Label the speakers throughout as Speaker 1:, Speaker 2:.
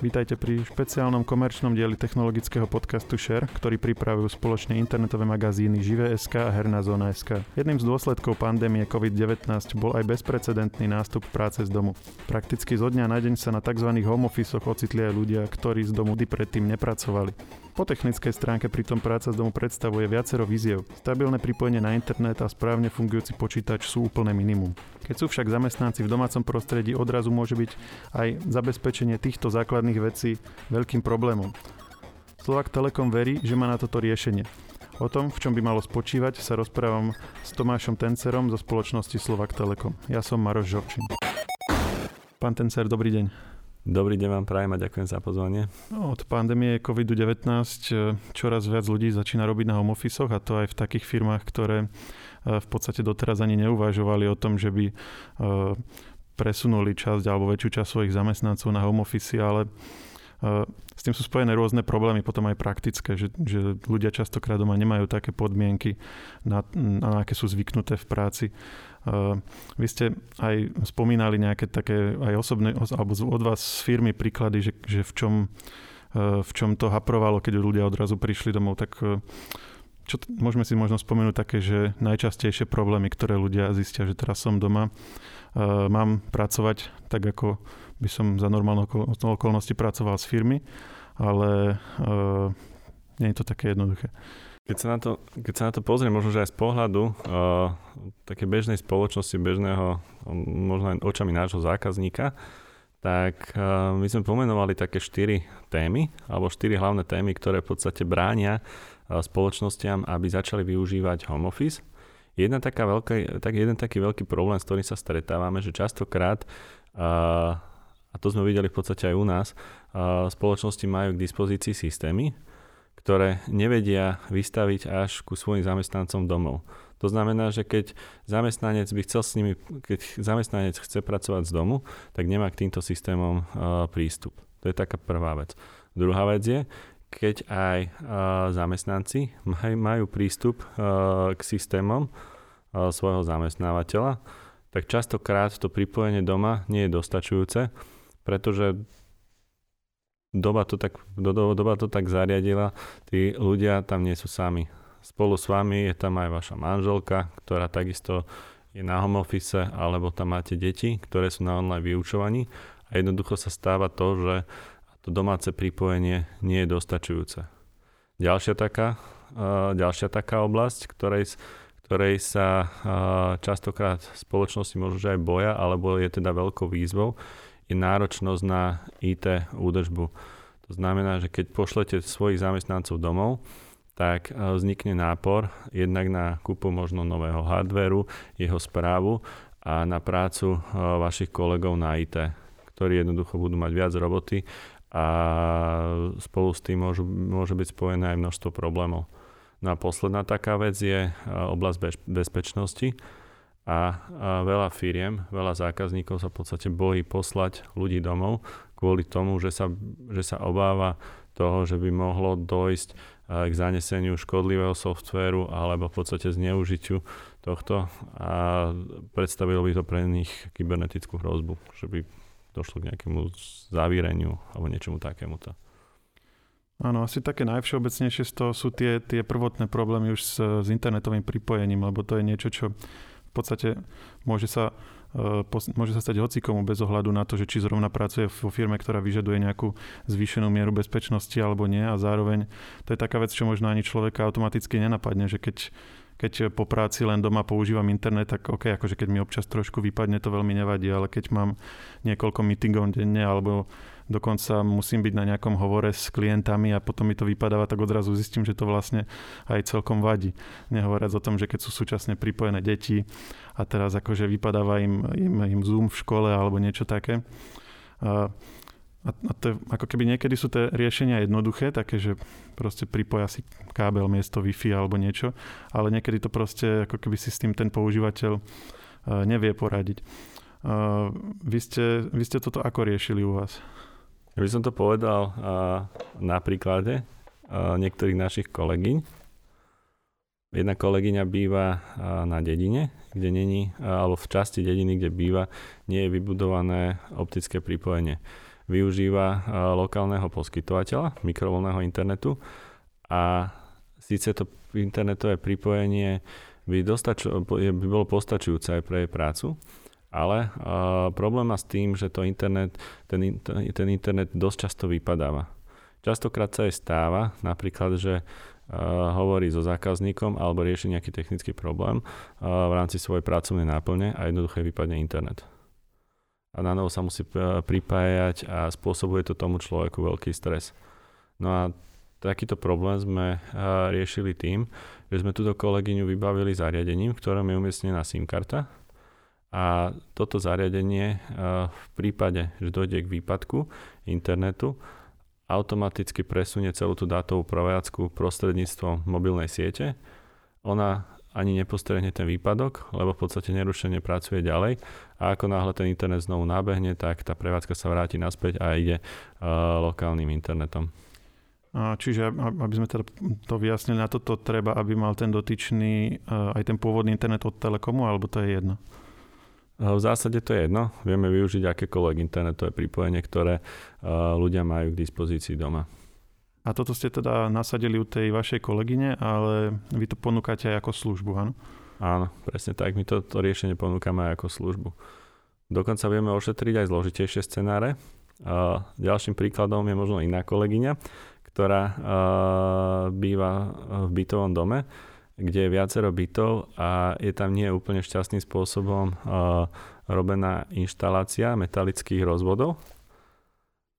Speaker 1: Vítajte pri špeciálnom komerčnom dieli technologického podcastu Share, ktorý pripravujú spoločne internetové magazíny Žive.sk a Herná zóna.sk. Jedným z dôsledkov pandémie COVID-19 bol aj bezprecedentný nástup práce z domu. Prakticky zo dňa na deň sa na tzv. home office ocitli aj ľudia, ktorí z domu predtým nepracovali. Po technickej stránke pritom práca z domu predstavuje viacero víziev. Stabilné pripojenie na internet a správne fungujúci počítač sú úplné minimum. Keď sú však zamestnanci v domácom prostredí, odrazu môže byť aj zabezpečenie týchto základných vecí veľkým problémom. Slovak Telekom verí, že má na toto riešenie. O tom, v čom by malo spočívať, sa rozprávam s Tomášom Tencerom zo spoločnosti Slovak Telekom. Ja som Maroš Žovčin. Pán Tencer, dobrý deň.
Speaker 2: Dobrý deň vám prajem a ďakujem za pozvanie.
Speaker 1: No, od pandémie COVID-19 e, čoraz viac ľudí začína robiť na home office a to aj v takých firmách, ktoré e, v podstate doteraz ani neuvažovali o tom, že by e, presunuli časť alebo väčšiu časť svojich zamestnancov na home office, ale s tým sú spojené rôzne problémy, potom aj praktické, že, že ľudia častokrát doma nemajú také podmienky, na, na aké sú zvyknuté v práci. Uh, vy ste aj spomínali nejaké také aj osobné, alebo od vás z firmy príklady, že, že v, čom, uh, v čom to haprovalo, keď ľudia odrazu prišli domov, tak čo, môžeme si možno spomenúť také, že najčastejšie problémy, ktoré ľudia zistia, že teraz som doma, uh, mám pracovať tak, ako by som za normálne okolnosti pracoval z firmy, ale uh, nie je to také jednoduché.
Speaker 2: Keď sa na to, keď sa na to pozrie, možno že aj z pohľadu uh, také bežnej spoločnosti, bežného, možno aj očami nášho zákazníka, tak uh, my sme pomenovali také štyri témy, alebo štyri hlavné témy, ktoré v podstate bránia spoločnostiam, aby začali využívať home office. Jedna taká veľká, tak jeden taký veľký problém, s ktorým sa stretávame, že častokrát, a to sme videli v podstate aj u nás, spoločnosti majú k dispozícii systémy, ktoré nevedia vystaviť až ku svojim zamestnancom domov. To znamená, že keď zamestnanec by chcel s nimi, keď zamestnanec chce pracovať z domu, tak nemá k týmto systémom prístup. To je taká prvá vec. Druhá vec je, keď aj uh, zamestnanci maj, majú prístup uh, k systémom uh, svojho zamestnávateľa, tak častokrát to pripojenie doma nie je dostačujúce, pretože doba to tak, do, doba to tak zariadila, tí ľudia tam nie sú sami. Spolu s vami je tam aj vaša manželka, ktorá takisto je na home office, alebo tam máte deti, ktoré sú na online vyučovaní a jednoducho sa stáva to, že to domáce pripojenie nie je dostačujúce. Ďalšia taká, ďalšia taká oblasť, ktorej, ktorej sa častokrát spoločnosti možno aj boja, alebo je teda veľkou výzvou, je náročnosť na IT údržbu. To znamená, že keď pošlete svojich zamestnancov domov, tak vznikne nápor jednak na kúpu možno nového hardvéru, jeho správu a na prácu vašich kolegov na IT, ktorí jednoducho budú mať viac roboty a spolu s tým môžu, môže byť spojené aj množstvo problémov. No a posledná taká vec je oblasť bež, bezpečnosti a, a veľa firiem, veľa zákazníkov sa v podstate bojí poslať ľudí domov kvôli tomu, že sa, že sa obáva toho, že by mohlo dojsť k zaneseniu škodlivého softvéru alebo v podstate zneužitiu tohto a predstavilo by to pre nich kybernetickú hrozbu, že by došlo k nejakému zavíreniu alebo niečomu takémuto.
Speaker 1: Áno, asi také najvšeobecnejšie z toho sú tie, tie prvotné problémy už s, s internetovým pripojením, lebo to je niečo, čo v podstate môže sa, uh, môže sa stať hocikomu bez ohľadu na to, že či zrovna pracuje vo firme, ktorá vyžaduje nejakú zvýšenú mieru bezpečnosti alebo nie a zároveň to je taká vec, čo možno ani človeka automaticky nenapadne, že keď keď po práci len doma používam internet, tak OK, akože keď mi občas trošku vypadne, to veľmi nevadí, ale keď mám niekoľko meetingov denne alebo dokonca musím byť na nejakom hovore s klientami a potom mi to vypadáva, tak odrazu zistím, že to vlastne aj celkom vadí. Nehovoriac o tom, že keď sú súčasne pripojené deti a teraz akože vypadáva im, im, im Zoom v škole alebo niečo také. A, a to, ako keby niekedy sú tie riešenia jednoduché, také, že proste pripoja si kábel miesto Wi-Fi alebo niečo, ale niekedy to proste, ako keby si s tým ten používateľ uh, nevie poradiť. Uh, vy, ste, vy ste toto ako riešili u vás?
Speaker 2: Ja by som to povedal uh, na príklade uh, niektorých našich kolegyň. Jedna kolegyňa býva na dedine, kde není, alebo v časti dediny, kde býva, nie je vybudované optické pripojenie využíva lokálneho poskytovateľa mikrovolného internetu a síce to internetové pripojenie by, dostaču, by bolo postačujúce aj pre jej prácu, ale uh, problém má s tým, že to internet, ten, ten internet dosť často vypadáva. Častokrát sa aj stáva, napríklad, že Uh, hovorí so zákazníkom alebo rieši nejaký technický problém v rámci svojej pracovnej náplne a jednoducho vypadne internet. A na novo sa musí uh, pripájať a spôsobuje to tomu človeku veľký stres. No a takýto problém sme riešili tým, že sme túto kolegyňu vybavili zariadením, v ktorom je umiestnená SIM karta a toto zariadenie v prípade, že dojde k výpadku internetu, automaticky presunie celú tú dátovú prevádzku prostredníctvom mobilnej siete. Ona ani nepostrehne ten výpadok, lebo v podstate nerušene pracuje ďalej a ako náhle ten internet znovu nábehne, tak tá prevádzka sa vráti naspäť a ide uh, lokálnym internetom.
Speaker 1: A čiže aby sme teda to vyjasnili, na toto treba, aby mal ten dotyčný uh, aj ten pôvodný internet od Telekomu, alebo to je jedno?
Speaker 2: V zásade to je jedno. Vieme využiť akékoľvek internetové pripojenie, ktoré ľudia majú k dispozícii doma.
Speaker 1: A toto ste teda nasadili u tej vašej kolegyne, ale vy to ponúkate aj ako službu, áno?
Speaker 2: Áno, presne tak. My to, to riešenie ponúkame aj ako službu. Dokonca vieme ošetriť aj zložitejšie scenáre. Ďalším príkladom je možno iná kolegyňa, ktorá býva v bytovom dome kde je viacero bytov a je tam nie úplne šťastným spôsobom robená inštalácia metalických rozvodov.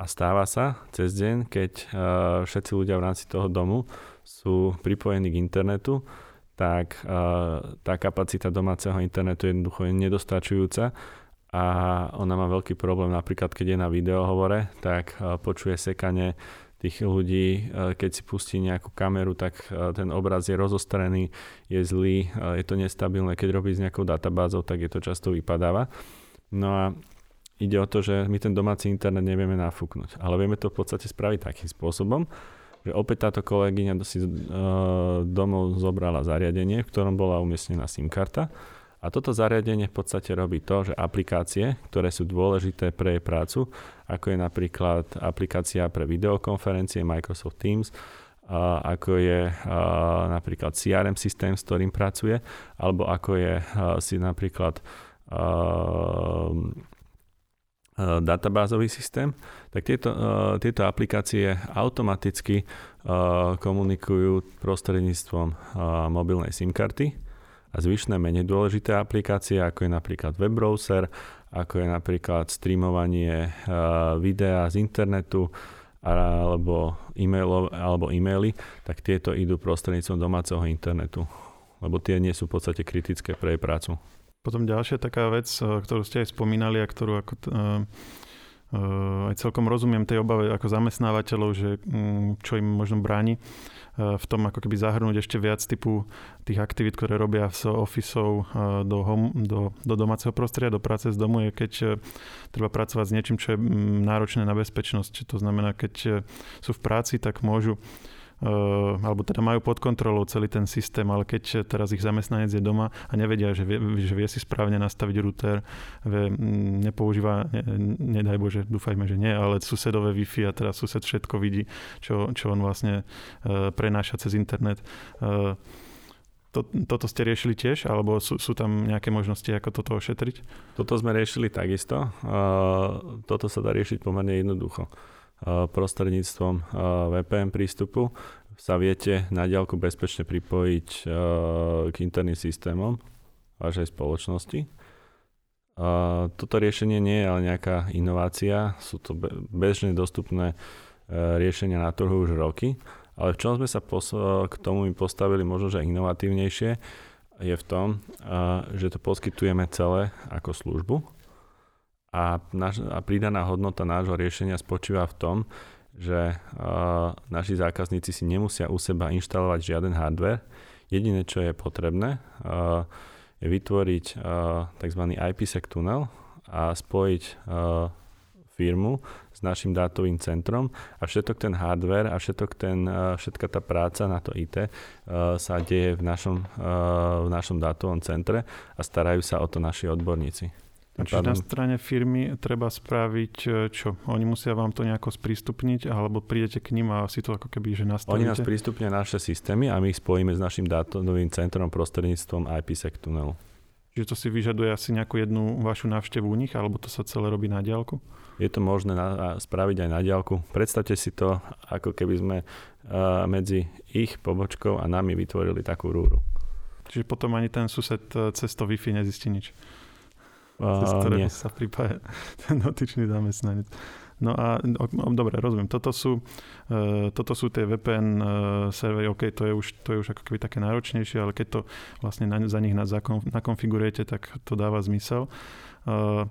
Speaker 2: A stáva sa cez deň, keď uh, všetci ľudia v rámci toho domu sú pripojení k internetu, tak uh, tá kapacita domáceho internetu je jednoducho nedostačujúca a ona má veľký problém napríklad, keď je na videohovore, tak uh, počuje sekanie tých ľudí, keď si pustí nejakú kameru, tak ten obraz je rozostrený, je zlý, je to nestabilné. Keď robí s nejakou databázou, tak je to často vypadáva. No a ide o to, že my ten domáci internet nevieme nafúknuť. Ale vieme to v podstate spraviť takým spôsobom, že opäť táto kolegyňa si domov zobrala zariadenie, v ktorom bola umiestnená SIM karta a toto zariadenie v podstate robí to, že aplikácie, ktoré sú dôležité pre jej prácu, ako je napríklad aplikácia pre videokonferencie Microsoft Teams, ako je a, napríklad CRM systém, s ktorým pracuje, alebo ako je a, si napríklad databázový systém, tak tieto, tieto aplikácie automaticky komunikujú prostredníctvom mobilnej SIM karty a zvyšné menej dôležité aplikácie, ako je napríklad web browser, ako je napríklad streamovanie videa z internetu alebo, e-mailov, alebo e-maily, tak tieto idú prostredníctvom domáceho internetu, lebo tie nie sú v podstate kritické pre jej prácu.
Speaker 1: Potom ďalšia taká vec, eh, ktorú ste aj spomínali a ktorú ako, uh, uh, aj celkom rozumiem tej obave ako zamestnávateľov, že um, čo im možno bráni, v tom ako keby zahrnúť ešte viac typu tých aktivít, ktoré robia z ofisov do, home, do, do domáceho prostredia, do práce z domu, je keď treba pracovať s niečím, čo je mm, náročné na bezpečnosť. To znamená, keď sú v práci, tak môžu alebo teda majú pod kontrolou celý ten systém, ale keď teraz ich zamestnanec je doma a nevedia, že vie, že vie si správne nastaviť router, vie, nepoužíva, ne, nedaj Bože, dúfajme, že nie, ale susedové Wi-Fi a teraz sused všetko vidí, čo, čo on vlastne uh, prenáša cez internet. Uh, to, toto ste riešili tiež, alebo sú, sú tam nejaké možnosti, ako toto ošetriť?
Speaker 2: Toto sme riešili takisto. Toto sa dá riešiť pomerne jednoducho prostredníctvom VPN prístupu sa viete na diálku bezpečne pripojiť k interným systémom vašej spoločnosti. Toto riešenie nie je ale nejaká inovácia, sú to bežne dostupné riešenia na trhu už roky, ale v čom sme sa k tomu postavili možno, že inovatívnejšie, je v tom, že to poskytujeme celé ako službu a, naš, a pridaná hodnota nášho riešenia spočíva v tom, že uh, naši zákazníci si nemusia u seba inštalovať žiaden hardware. Jediné, čo je potrebné, uh, je vytvoriť uh, tzv. IPsec tunel a spojiť uh, firmu s našim dátovým centrom a všetok ten hardware a všetok ten, uh, všetka tá práca na to IT uh, sa deje v našom, uh, v našom dátovom centre a starajú sa o to naši odborníci.
Speaker 1: Čiže na strane firmy treba spraviť e, čo? Oni musia vám to nejako sprístupniť alebo prídete k ním a si to ako keby že nastavíte?
Speaker 2: Oni nás prístupnia naše systémy a my ich spojíme s našim dátovým centrom prostredníctvom IPsec tunelu.
Speaker 1: Čiže to si vyžaduje asi nejakú jednu vašu návštevu u nich alebo to sa celé robí na diálku?
Speaker 2: Je to možné na, spraviť aj na diálku. Predstavte si to, ako keby sme uh, medzi ich pobočkou a nami vytvorili takú rúru.
Speaker 1: Čiže potom ani ten sused e, cez to Wi-Fi nezistí nič.
Speaker 2: Uh, cez ktoré
Speaker 1: sa pripája ten dotyčný zamestnanec. No a o, dobre, rozumiem. Toto sú, uh, toto sú tie VPN uh, servery, OK, to je, už, to je už ako keby také náročnejšie, ale keď to vlastne na, za nich zakon, nakonfigurujete, tak to dáva zmysel. Uh,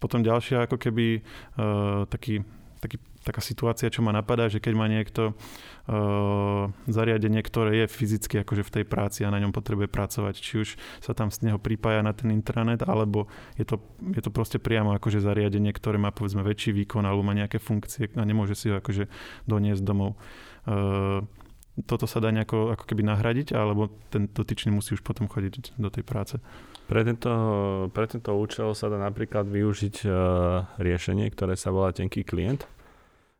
Speaker 1: potom ďalšia ako keby uh, taký, taký taká situácia, čo ma napadá, že keď má niekto uh, zariadenie, ktoré je fyzicky akože v tej práci a na ňom potrebuje pracovať, či už sa tam z neho pripája na ten internet, alebo je to, je to proste priamo akože zariadenie, ktoré má povedzme väčší výkon alebo má nejaké funkcie a nemôže si ho akože doniesť domov. Uh, toto sa dá nejako ako keby nahradiť, alebo ten dotyčný musí už potom chodiť do tej práce?
Speaker 2: Pre tento, pre tento účel sa dá napríklad využiť uh, riešenie, ktoré sa volá tenký klient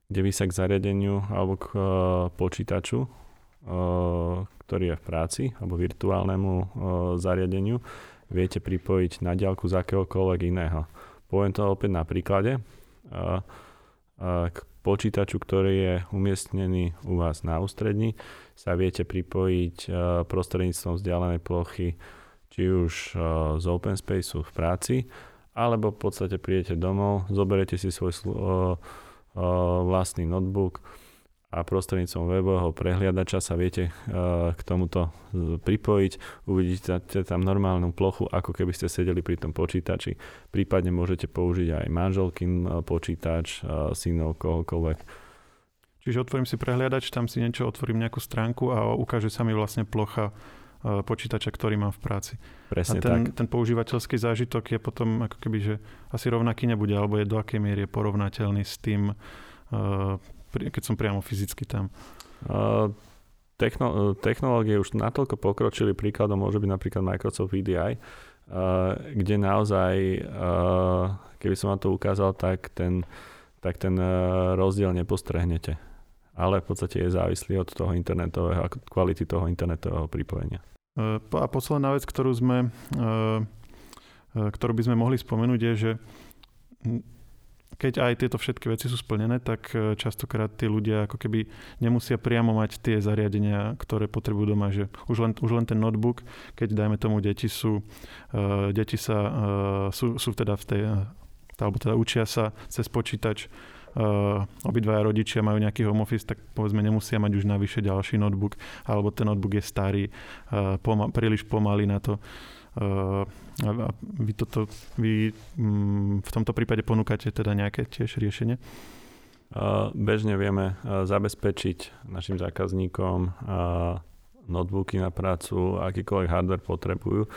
Speaker 2: kde sa k zariadeniu alebo k uh, počítaču, uh, ktorý je v práci, alebo virtuálnemu uh, zariadeniu, viete pripojiť na diálku z akéhokoľvek iného. Poviem to opäť na príklade. K počítaču, ktorý je umiestnený u vás na ústredni, sa viete pripojiť prostredníctvom vzdialenej plochy, či už z Open Spaceu v práci, alebo v podstate prídete domov, zoberiete si svoj vlastný notebook a prostredníctvom webového prehliadača sa viete k tomuto pripojiť. Uvidíte tam normálnu plochu, ako keby ste sedeli pri tom počítači. Prípadne môžete použiť aj manželkin počítač, synov, kohokoľvek.
Speaker 1: Čiže otvorím si prehliadač, tam si niečo otvorím nejakú stránku a ukáže sa mi vlastne plocha počítača, ktorý mám v práci.
Speaker 2: Presne
Speaker 1: a ten,
Speaker 2: tak.
Speaker 1: ten používateľský zážitok je potom ako keby, že asi rovnaký nebude, alebo je do akej miery je porovnateľný s tým, keď som priamo fyzicky tam.
Speaker 2: Uh, techno, technológie už natoľko pokročili, príkladom môže byť napríklad Microsoft VDI, uh, kde naozaj, uh, keby som vám to ukázal, tak ten, tak ten rozdiel nepostrehnete ale v podstate je závislý od toho internetového, kvality toho internetového pripojenia.
Speaker 1: E, a posledná vec, ktorú, sme, e, e, ktorú by sme mohli spomenúť je, že keď aj tieto všetky veci sú splnené, tak častokrát tí ľudia ako keby nemusia priamo mať tie zariadenia, ktoré potrebujú doma. Že už, len, už len ten notebook, keď dajme tomu deti sú, deti sa, sú, sú teda v tej, alebo teda učia sa cez počítač obidvaja rodičia majú nejaký home office, tak povedzme nemusia mať už navyše ďalší notebook, alebo ten notebook je starý, uh, poma- príliš pomalý na to. Uh, a vy, toto, vy um, v tomto prípade ponúkate teda nejaké tiež riešenie?
Speaker 2: Bežne vieme zabezpečiť našim zákazníkom notebooky na prácu, akýkoľvek hardware potrebujú.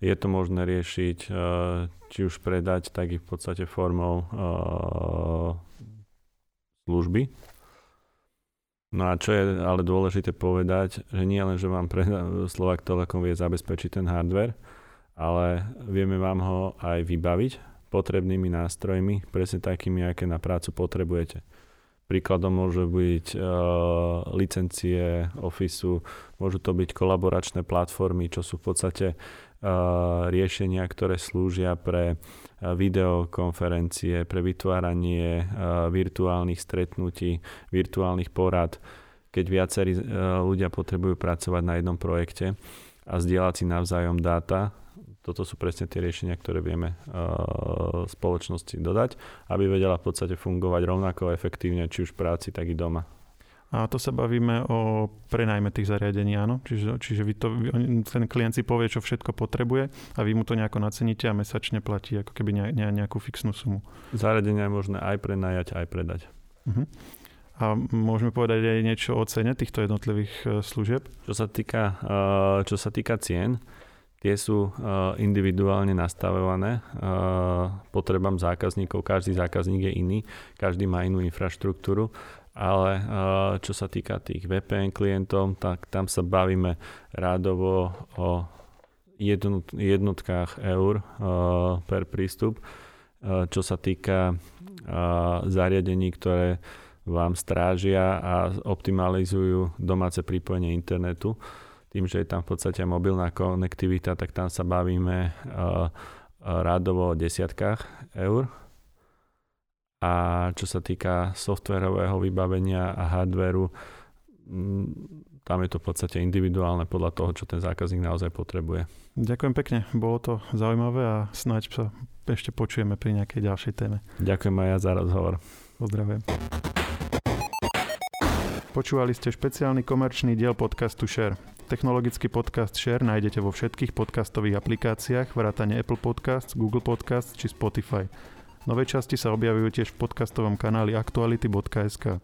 Speaker 2: Je to možné riešiť, či už predať, tak i v podstate formou služby. No a čo je ale dôležité povedať, že nie len, že vám pre Slovak Telekom vie zabezpečiť ten hardware, ale vieme vám ho aj vybaviť potrebnými nástrojmi, presne takými, aké na prácu potrebujete. Príkladom môžu byť uh, licencie Officeu, môžu to byť kolaboračné platformy, čo sú v podstate riešenia, ktoré slúžia pre videokonferencie, pre vytváranie virtuálnych stretnutí, virtuálnych porad, keď viacerí ľudia potrebujú pracovať na jednom projekte a zdieľať si navzájom dáta. Toto sú presne tie riešenia, ktoré vieme spoločnosti dodať, aby vedela v podstate fungovať rovnako efektívne, či už v práci, tak i doma.
Speaker 1: A to sa bavíme o prenajme tých zariadení, áno? Čiže, čiže vy to, ten klient si povie, čo všetko potrebuje a vy mu to nejako naceníte a mesačne platí ako keby ne, ne, nejakú fixnú sumu.
Speaker 2: Zariadenia je možné aj prenajať, aj predať. Uh-huh.
Speaker 1: A môžeme povedať aj niečo o cene týchto jednotlivých e, služieb?
Speaker 2: Čo sa týka, e, čo sa týka cien, tie sú e, individuálne nastavované potrebám zákazníkov. Každý zákazník je iný, každý má inú infraštruktúru ale eh, čo sa týka tých VPN klientov, tak tam sa bavíme rádovo o jednotkách eur per prístup. Čo sa týka zariadení, ktoré vám strážia a optimalizujú domáce pripojenie internetu, tým, že je tam v podstate mobilná konektivita, tak tam sa bavíme rádovo o desiatkách eur. A čo sa týka softwarového vybavenia a hardwareu, mm, tam je to v podstate individuálne podľa toho, čo ten zákazník naozaj potrebuje.
Speaker 1: Ďakujem pekne, bolo to zaujímavé a snáď sa ešte počujeme pri nejakej ďalšej téme.
Speaker 2: Ďakujem aj ja za rozhovor.
Speaker 1: Pozdravujem. Počúvali ste špeciálny komerčný diel podcastu Share. Technologický podcast Share nájdete vo všetkých podcastových aplikáciách vrátane Apple Podcasts, Google Podcasts či Spotify. Nové časti sa objavujú tiež v podcastovom kanáli aktuality.sk.